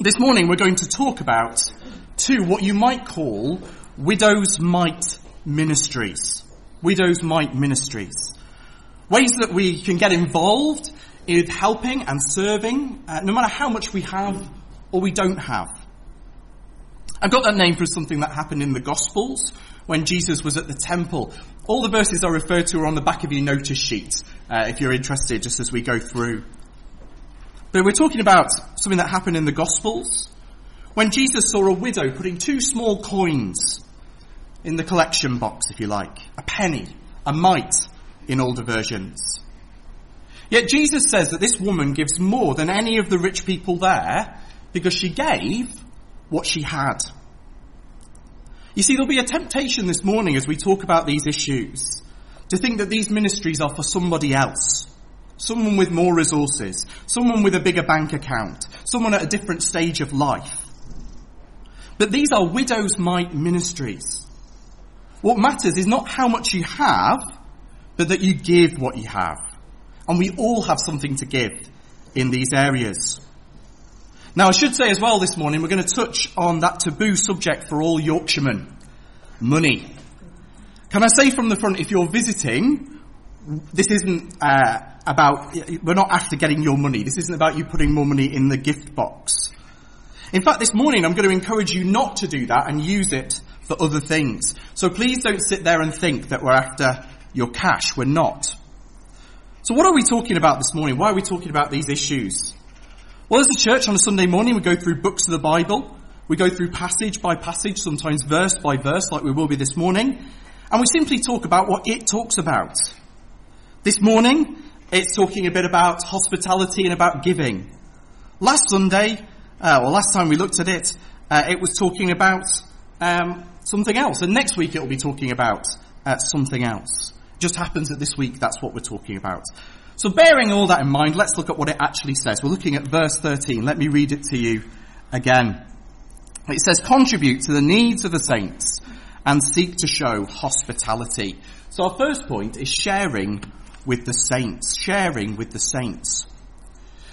This morning we're going to talk about two, what you might call widows' mite ministries. Widows' mite ministries. Ways that we can get involved in helping and serving, uh, no matter how much we have or we don't have. I've got that name for something that happened in the Gospels when Jesus was at the temple. All the verses I refer to are on the back of your notice sheet, uh, if you're interested, just as we go through. But we're talking about something that happened in the Gospels when Jesus saw a widow putting two small coins in the collection box, if you like, a penny, a mite in older versions. Yet Jesus says that this woman gives more than any of the rich people there because she gave what she had. You see, there'll be a temptation this morning as we talk about these issues to think that these ministries are for somebody else. Someone with more resources, someone with a bigger bank account, someone at a different stage of life. But these are widows' mite ministries. What matters is not how much you have, but that you give what you have. And we all have something to give in these areas. Now I should say as well this morning, we're going to touch on that taboo subject for all Yorkshiremen. Money. Can I say from the front, if you're visiting, this isn't uh, about, we're not after getting your money. This isn't about you putting more money in the gift box. In fact, this morning I'm going to encourage you not to do that and use it for other things. So please don't sit there and think that we're after your cash. We're not. So what are we talking about this morning? Why are we talking about these issues? Well, as a church on a Sunday morning, we go through books of the Bible. We go through passage by passage, sometimes verse by verse, like we will be this morning. And we simply talk about what it talks about. This morning, it's talking a bit about hospitality and about giving. Last Sunday, uh, well, last time we looked at it, uh, it was talking about um, something else. And next week, it will be talking about uh, something else. It Just happens that this week, that's what we're talking about. So bearing all that in mind, let's look at what it actually says. We're looking at verse 13. Let me read it to you again. It says, contribute to the needs of the saints and seek to show hospitality. So our first point is sharing with the saints. Sharing with the saints.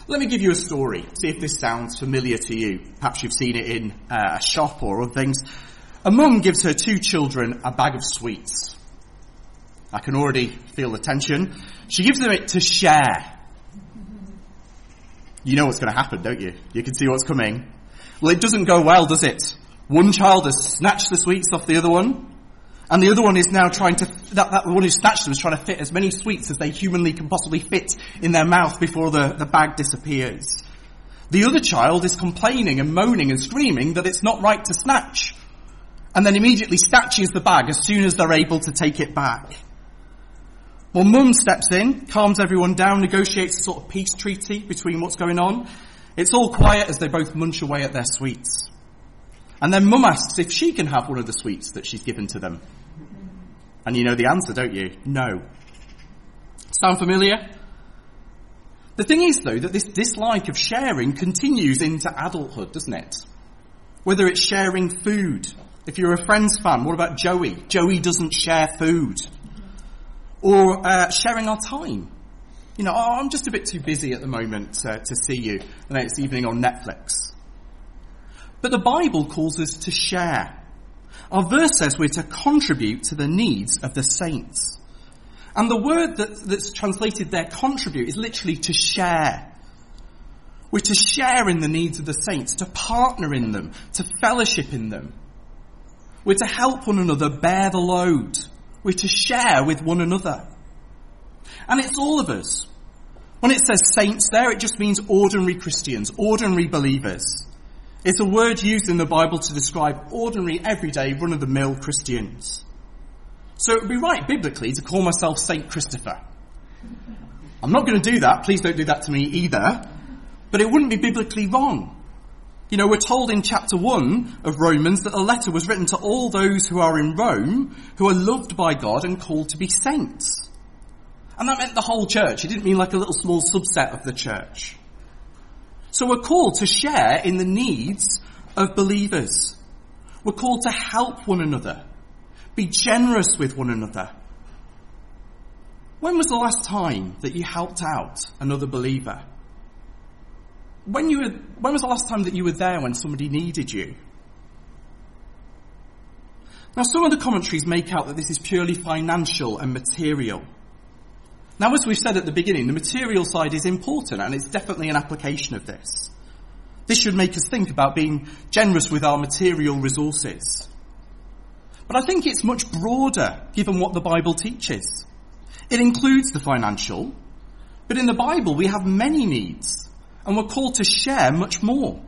Let me give you a story. See if this sounds familiar to you. Perhaps you've seen it in uh, a shop or other things. A mum gives her two children a bag of sweets. I can already feel the tension. She gives them it to share. You know what's going to happen, don't you? You can see what's coming. Well, it doesn't go well, does it? One child has snatched the sweets off the other one, and the other one is now trying to, that, that one who snatched them is trying to fit as many sweets as they humanly can possibly fit in their mouth before the, the bag disappears. The other child is complaining and moaning and screaming that it's not right to snatch. And then immediately snatches the bag as soon as they're able to take it back. Well, mum steps in, calms everyone down, negotiates a sort of peace treaty between what's going on. It's all quiet as they both munch away at their sweets. And then mum asks if she can have one of the sweets that she's given to them. And you know the answer, don't you? No. Sound familiar? The thing is though that this dislike of sharing continues into adulthood, doesn't it? Whether it's sharing food. If you're a Friends fan, what about Joey? Joey doesn't share food or uh, sharing our time. You know, oh, I'm just a bit too busy at the moment uh, to see you the next evening on Netflix. But the Bible calls us to share. Our verse says we're to contribute to the needs of the saints. And the word that, that's translated there, contribute, is literally to share. We're to share in the needs of the saints, to partner in them, to fellowship in them. We're to help one another bear the load. We're to share with one another. And it's all of us. When it says saints there, it just means ordinary Christians, ordinary believers. It's a word used in the Bible to describe ordinary, everyday, run-of-the-mill Christians. So it would be right biblically to call myself Saint Christopher. I'm not going to do that. Please don't do that to me either. But it wouldn't be biblically wrong. You know, we're told in chapter 1 of Romans that a letter was written to all those who are in Rome, who are loved by God and called to be saints. And that meant the whole church. It didn't mean like a little small subset of the church. So we're called to share in the needs of believers. We're called to help one another. Be generous with one another. When was the last time that you helped out another believer? when you were, when was the last time that you were there when somebody needed you? Now some of the commentaries make out that this is purely financial and material. Now as we've said at the beginning, the material side is important and it's definitely an application of this. This should make us think about being generous with our material resources. But I think it's much broader given what the Bible teaches. It includes the financial, but in the Bible we have many needs and we're called to share much more.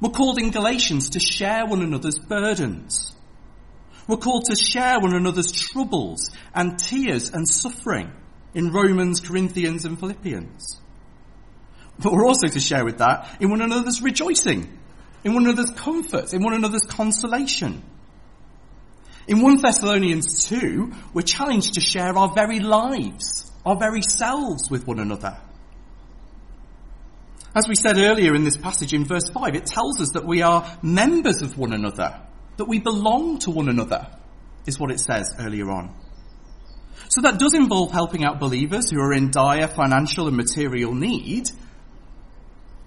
We're called in Galatians to share one another's burdens. We're called to share one another's troubles and tears and suffering in Romans, Corinthians and Philippians. But we're also to share with that in one another's rejoicing, in one another's comfort, in one another's consolation. In 1 Thessalonians 2, we're challenged to share our very lives, our very selves with one another. As we said earlier in this passage in verse 5, it tells us that we are members of one another, that we belong to one another, is what it says earlier on. So that does involve helping out believers who are in dire financial and material need,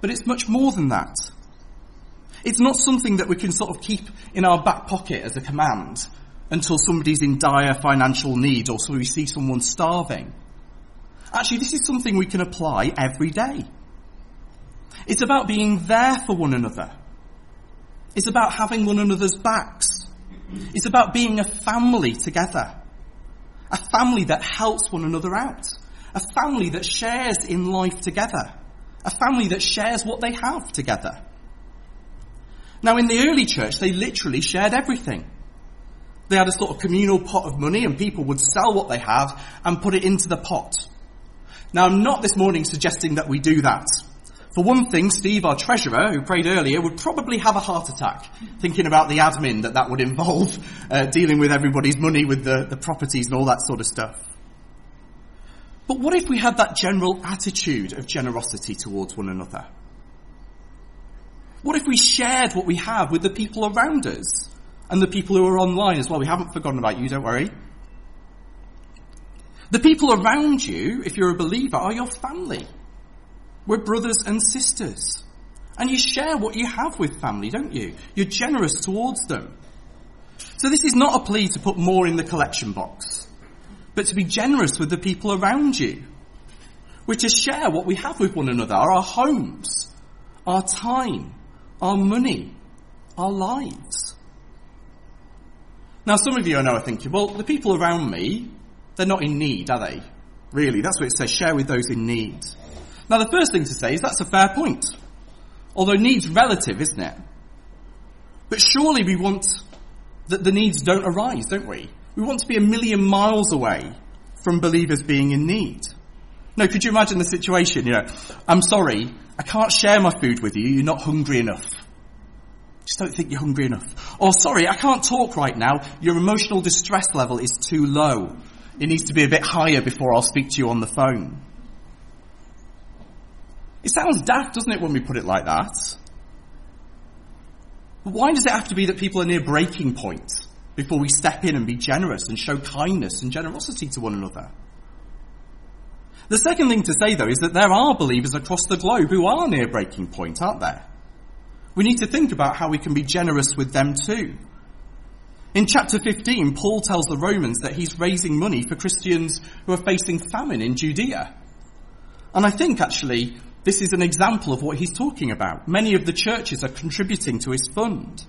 but it's much more than that. It's not something that we can sort of keep in our back pocket as a command until somebody's in dire financial need or so we see someone starving. Actually, this is something we can apply every day. It's about being there for one another. It's about having one another's backs. It's about being a family together. A family that helps one another out. A family that shares in life together. A family that shares what they have together. Now in the early church, they literally shared everything. They had a sort of communal pot of money and people would sell what they have and put it into the pot. Now I'm not this morning suggesting that we do that. For one thing, Steve, our treasurer, who prayed earlier, would probably have a heart attack thinking about the admin that that would involve, uh, dealing with everybody's money with the, the properties and all that sort of stuff. But what if we had that general attitude of generosity towards one another? What if we shared what we have with the people around us and the people who are online as well? We haven't forgotten about you, don't worry. The people around you, if you're a believer, are your family. We're brothers and sisters. And you share what you have with family, don't you? You're generous towards them. So this is not a plea to put more in the collection box, but to be generous with the people around you. We're to share what we have with one another, our homes, our time, our money, our lives. Now some of you I know are thinking, well, the people around me, they're not in need, are they? Really, that's what it says, share with those in need. Now the first thing to say is that's a fair point. Although needs relative, isn't it? But surely we want that the needs don't arise, don't we? We want to be a million miles away from believers being in need. No, could you imagine the situation, you know, I'm sorry, I can't share my food with you, you're not hungry enough. Just don't think you're hungry enough. Or sorry, I can't talk right now, your emotional distress level is too low. It needs to be a bit higher before I'll speak to you on the phone. It sounds daft, doesn't it, when we put it like that? But why does it have to be that people are near breaking point before we step in and be generous and show kindness and generosity to one another? The second thing to say though is that there are believers across the globe who are near breaking point, aren't there? We need to think about how we can be generous with them too. In chapter 15, Paul tells the Romans that he's raising money for Christians who are facing famine in Judea. And I think actually this is an example of what he's talking about. Many of the churches are contributing to his fund.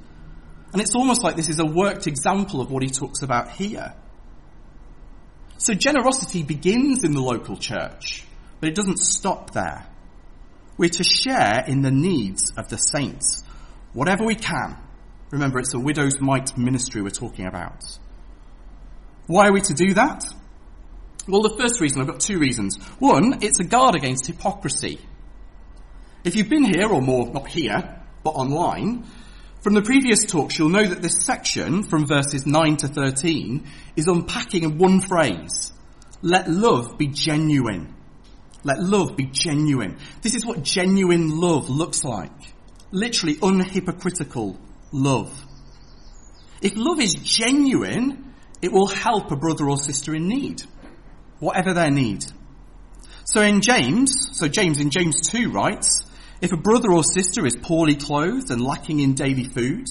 And it's almost like this is a worked example of what he talks about here. So generosity begins in the local church, but it doesn't stop there. We're to share in the needs of the saints, whatever we can. Remember, it's a widow's mite ministry we're talking about. Why are we to do that? Well, the first reason, I've got two reasons. One, it's a guard against hypocrisy. If you've been here, or more, not here, but online, from the previous talks, you'll know that this section, from verses 9 to 13, is unpacking in one phrase. Let love be genuine. Let love be genuine. This is what genuine love looks like. Literally unhypocritical love. If love is genuine, it will help a brother or sister in need. Whatever their need. So in James, so James in James 2 writes, If a brother or sister is poorly clothed and lacking in daily food,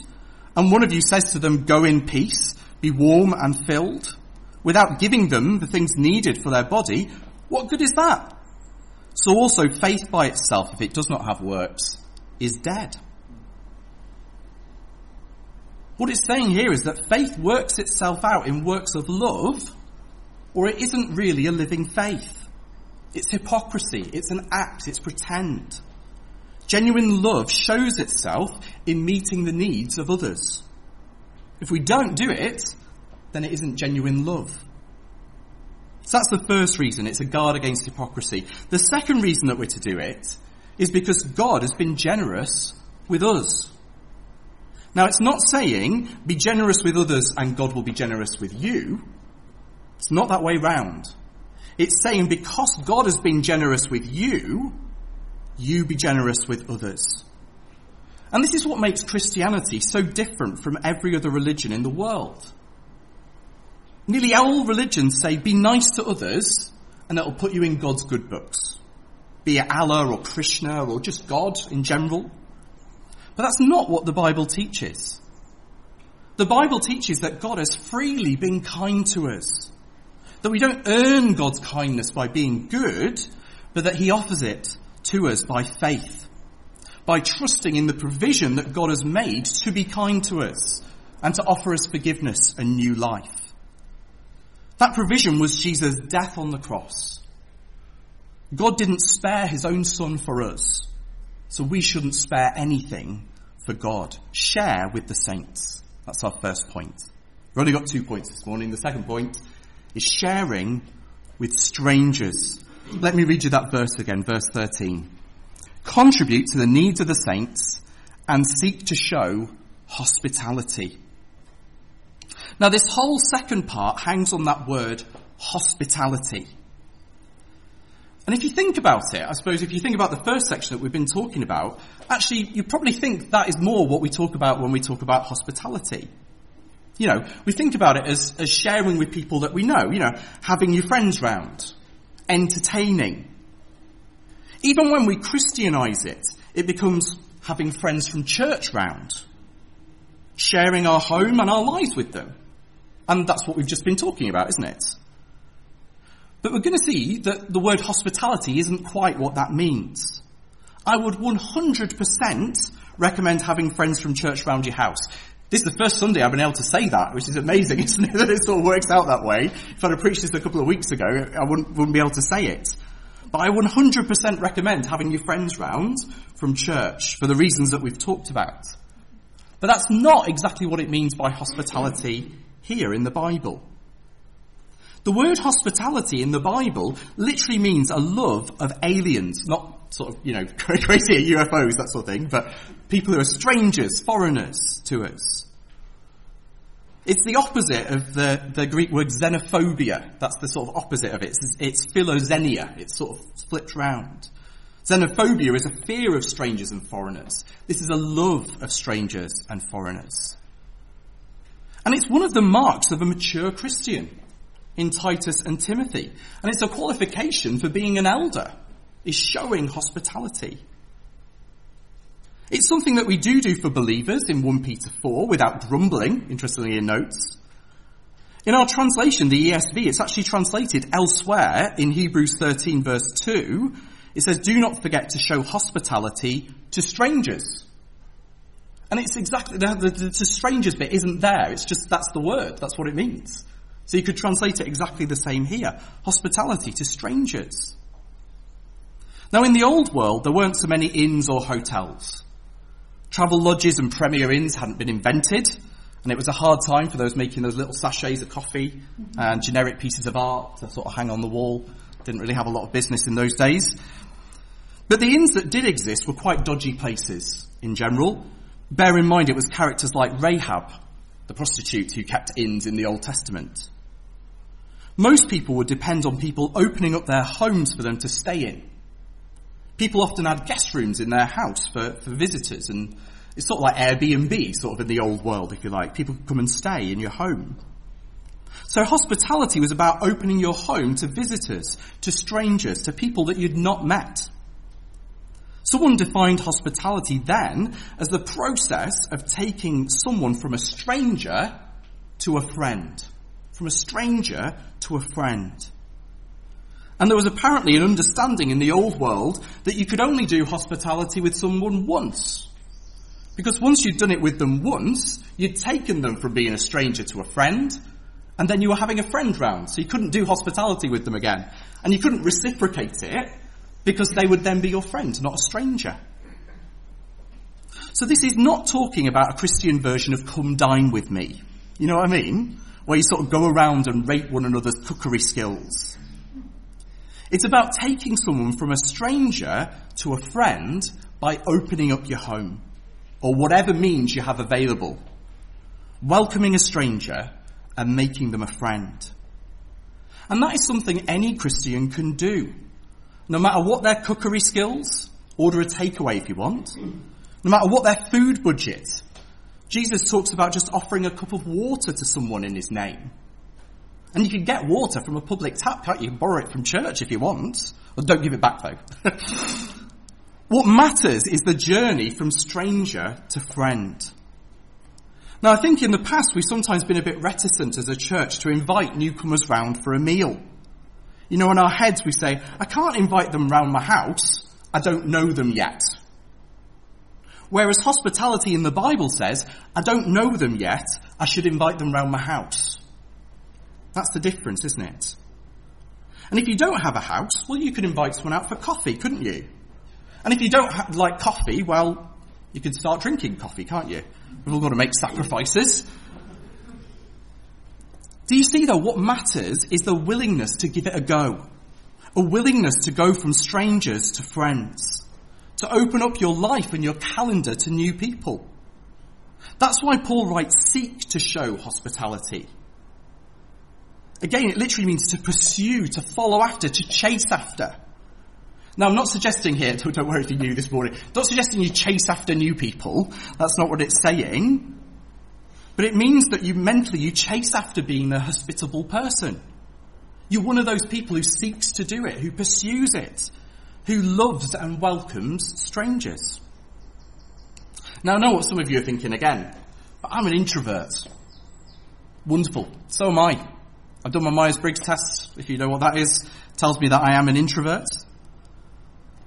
and one of you says to them, go in peace, be warm and filled, without giving them the things needed for their body, what good is that? So also faith by itself, if it does not have works, is dead. What it's saying here is that faith works itself out in works of love, or it isn't really a living faith. It's hypocrisy, it's an act, it's pretend. Genuine love shows itself in meeting the needs of others. If we don't do it, then it isn't genuine love. So that's the first reason. It's a guard against hypocrisy. The second reason that we're to do it is because God has been generous with us. Now, it's not saying be generous with others and God will be generous with you. It's not that way round. It's saying because God has been generous with you, you be generous with others. And this is what makes Christianity so different from every other religion in the world. Nearly all religions say be nice to others and it'll put you in God's good books. Be it Allah or Krishna or just God in general. But that's not what the Bible teaches. The Bible teaches that God has freely been kind to us. That we don't earn God's kindness by being good, but that He offers it to us by faith. By trusting in the provision that God has made to be kind to us and to offer us forgiveness and new life. That provision was Jesus' death on the cross. God didn't spare His own Son for us, so we shouldn't spare anything for God. Share with the saints. That's our first point. We've only got two points this morning. The second point is sharing with strangers. Let me read you that verse again, verse 13. Contribute to the needs of the saints and seek to show hospitality. Now this whole second part hangs on that word hospitality. And if you think about it, I suppose if you think about the first section that we've been talking about, actually you probably think that is more what we talk about when we talk about hospitality. You know, we think about it as, as sharing with people that we know, you know, having your friends round, entertaining. Even when we Christianize it, it becomes having friends from church round, sharing our home and our lives with them. And that's what we've just been talking about, isn't it? But we're going to see that the word hospitality isn't quite what that means. I would 100% recommend having friends from church around your house. This is the first Sunday I've been able to say that, which is amazing, isn't it? That it sort of works out that way. If I'd have preached this a couple of weeks ago, I wouldn't, wouldn't be able to say it. But I 100% recommend having your friends round from church for the reasons that we've talked about. But that's not exactly what it means by hospitality here in the Bible. The word hospitality in the Bible literally means a love of aliens, not sort of, you know, crazy UFOs, that sort of thing, but people who are strangers, foreigners to us. It's the opposite of the, the Greek word xenophobia. That's the sort of opposite of it. It's, it's philoxenia. It's sort of flipped round. Xenophobia is a fear of strangers and foreigners. This is a love of strangers and foreigners. And it's one of the marks of a mature Christian in Titus and Timothy. And it's a qualification for being an elder, is showing hospitality. It's something that we do do for believers in 1 Peter 4 without grumbling, interestingly in notes. In our translation, the ESV, it's actually translated elsewhere in Hebrews 13 verse 2. It says, do not forget to show hospitality to strangers. And it's exactly, the, the, the, strangers bit isn't there. It's just, that's the word. That's what it means. So you could translate it exactly the same here. Hospitality to strangers. Now in the old world, there weren't so many inns or hotels. Travel lodges and premier inns hadn't been invented, and it was a hard time for those making those little sachets of coffee mm-hmm. and generic pieces of art to sort of hang on the wall. Didn't really have a lot of business in those days. But the inns that did exist were quite dodgy places in general. Bear in mind it was characters like Rahab, the prostitute who kept inns in the Old Testament. Most people would depend on people opening up their homes for them to stay in. People often had guest rooms in their house for, for visitors and it's sort of like Airbnb, sort of in the old world, if you like. People could come and stay in your home. So hospitality was about opening your home to visitors, to strangers, to people that you'd not met. Someone defined hospitality then as the process of taking someone from a stranger to a friend. From a stranger to a friend. And there was apparently an understanding in the old world that you could only do hospitality with someone once. Because once you'd done it with them once, you'd taken them from being a stranger to a friend, and then you were having a friend round, so you couldn't do hospitality with them again. And you couldn't reciprocate it, because they would then be your friend, not a stranger. So this is not talking about a Christian version of come dine with me. You know what I mean? Where you sort of go around and rate one another's cookery skills. It's about taking someone from a stranger to a friend by opening up your home or whatever means you have available. Welcoming a stranger and making them a friend. And that is something any Christian can do. No matter what their cookery skills, order a takeaway if you want. No matter what their food budget, Jesus talks about just offering a cup of water to someone in his name. And you can get water from a public tap, can't you? You can borrow it from church if you want. Well, don't give it back though. what matters is the journey from stranger to friend. Now I think in the past we've sometimes been a bit reticent as a church to invite newcomers round for a meal. You know, in our heads we say, I can't invite them round my house. I don't know them yet. Whereas hospitality in the Bible says, I don't know them yet. I should invite them round my house. That's the difference, isn't it? And if you don't have a house, well, you could invite someone out for coffee, couldn't you? And if you don't ha- like coffee, well, you could start drinking coffee, can't you? We've all got to make sacrifices. Do you see though, what matters is the willingness to give it a go. A willingness to go from strangers to friends. To open up your life and your calendar to new people. That's why Paul writes, seek to show hospitality. Again, it literally means to pursue, to follow after, to chase after. Now, I'm not suggesting here, don't worry if you knew this morning, not suggesting you chase after new people. That's not what it's saying. But it means that you mentally, you chase after being the hospitable person. You're one of those people who seeks to do it, who pursues it, who loves and welcomes strangers. Now, I know what some of you are thinking again, but I'm an introvert. Wonderful. So am I. I've done my Myers-Briggs test, if you know what that is. tells me that I am an introvert.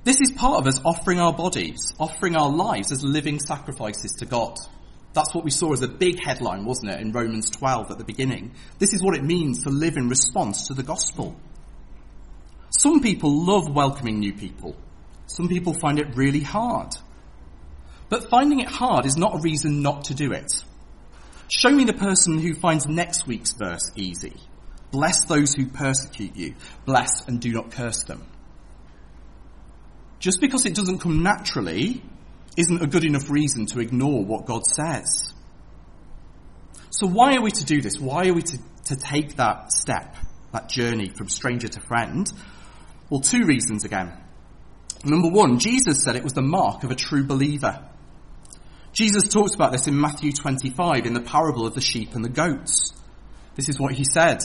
This is part of us offering our bodies, offering our lives as living sacrifices to God. That's what we saw as a big headline, wasn't it, in Romans 12 at the beginning. This is what it means to live in response to the gospel. Some people love welcoming new people. Some people find it really hard. But finding it hard is not a reason not to do it. Show me the person who finds next week's verse easy. Bless those who persecute you. Bless and do not curse them. Just because it doesn't come naturally isn't a good enough reason to ignore what God says. So why are we to do this? Why are we to, to take that step, that journey from stranger to friend? Well, two reasons again. Number one, Jesus said it was the mark of a true believer. Jesus talks about this in Matthew 25 in the parable of the sheep and the goats. This is what he said.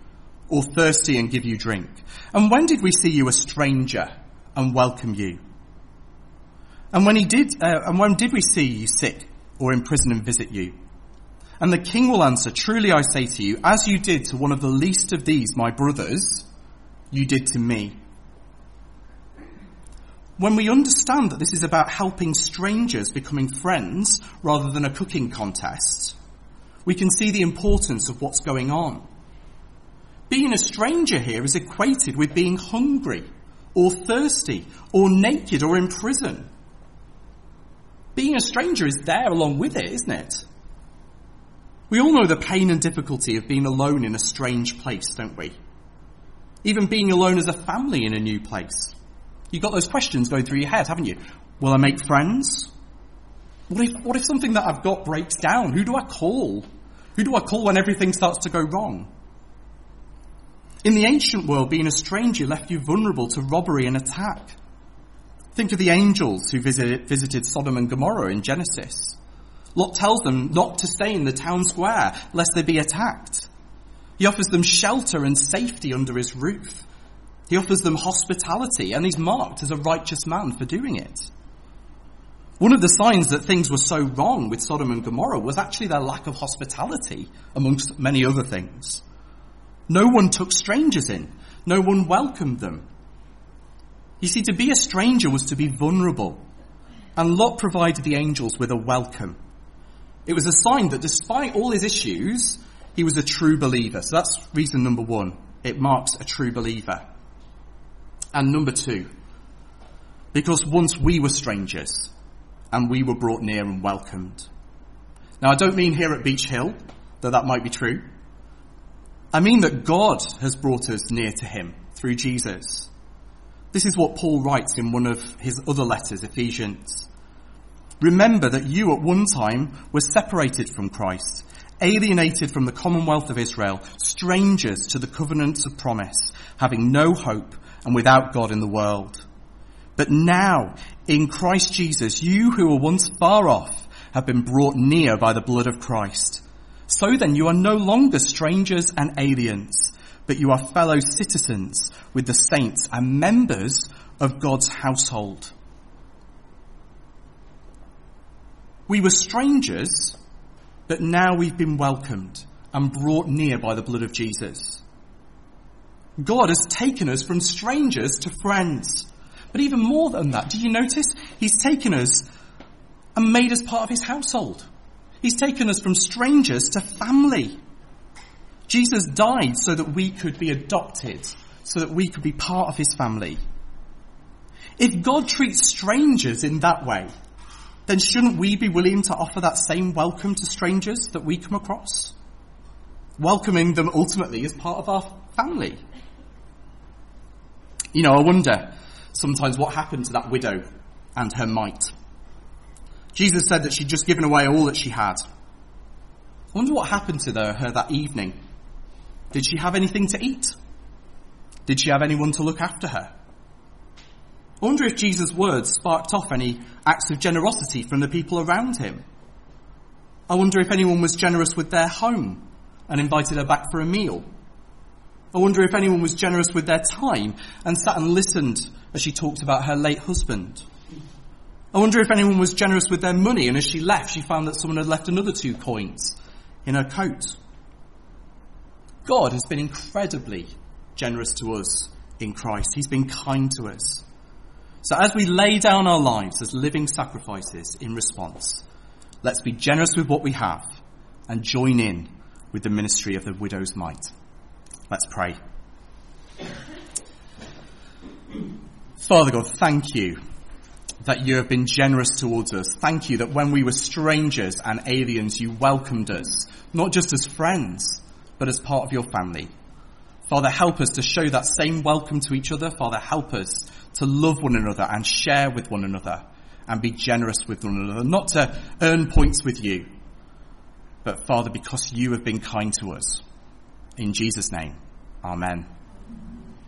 Or thirsty and give you drink? And when did we see you a stranger and welcome you? And when he did, uh, and when did we see you sick or in prison and visit you? And the king will answer, truly I say to you, as you did to one of the least of these, my brothers, you did to me. When we understand that this is about helping strangers becoming friends rather than a cooking contest, we can see the importance of what's going on. Being a stranger here is equated with being hungry or thirsty or naked or in prison. Being a stranger is there along with it, isn't it? We all know the pain and difficulty of being alone in a strange place, don't we? Even being alone as a family in a new place. You've got those questions going through your head, haven't you? Will I make friends? What if, what if something that I've got breaks down? Who do I call? Who do I call when everything starts to go wrong? In the ancient world, being a stranger left you vulnerable to robbery and attack. Think of the angels who visited, visited Sodom and Gomorrah in Genesis. Lot tells them not to stay in the town square lest they be attacked. He offers them shelter and safety under his roof. He offers them hospitality and he's marked as a righteous man for doing it. One of the signs that things were so wrong with Sodom and Gomorrah was actually their lack of hospitality, amongst many other things. No one took strangers in. No one welcomed them. You see, to be a stranger was to be vulnerable. And Lot provided the angels with a welcome. It was a sign that despite all his issues, he was a true believer. So that's reason number one. It marks a true believer. And number two, because once we were strangers and we were brought near and welcomed. Now I don't mean here at Beach Hill, though that might be true. I mean that God has brought us near to him through Jesus. This is what Paul writes in one of his other letters, Ephesians. Remember that you at one time were separated from Christ, alienated from the commonwealth of Israel, strangers to the covenants of promise, having no hope and without God in the world. But now, in Christ Jesus, you who were once far off have been brought near by the blood of Christ. So then you are no longer strangers and aliens, but you are fellow citizens with the saints and members of God's household. We were strangers, but now we've been welcomed and brought near by the blood of Jesus. God has taken us from strangers to friends. But even more than that, do you notice? He's taken us and made us part of his household. He's taken us from strangers to family. Jesus died so that we could be adopted, so that we could be part of his family. If God treats strangers in that way, then shouldn't we be willing to offer that same welcome to strangers that we come across? Welcoming them ultimately as part of our family. You know, I wonder sometimes what happened to that widow and her mite. Jesus said that she'd just given away all that she had. I wonder what happened to her, that evening. Did she have anything to eat? Did she have anyone to look after her? I wonder if Jesus' words sparked off any acts of generosity from the people around him. I wonder if anyone was generous with their home and invited her back for a meal. I wonder if anyone was generous with their time and sat and listened as she talked about her late husband. I wonder if anyone was generous with their money and as she left she found that someone had left another two coins in her coat. God has been incredibly generous to us in Christ. He's been kind to us. So as we lay down our lives as living sacrifices in response, let's be generous with what we have and join in with the ministry of the widow's mite. Let's pray. Father God, thank you that you have been generous towards us. Thank you that when we were strangers and aliens, you welcomed us, not just as friends, but as part of your family. Father, help us to show that same welcome to each other. Father, help us to love one another and share with one another and be generous with one another, not to earn points with you, but Father, because you have been kind to us. In Jesus' name, Amen.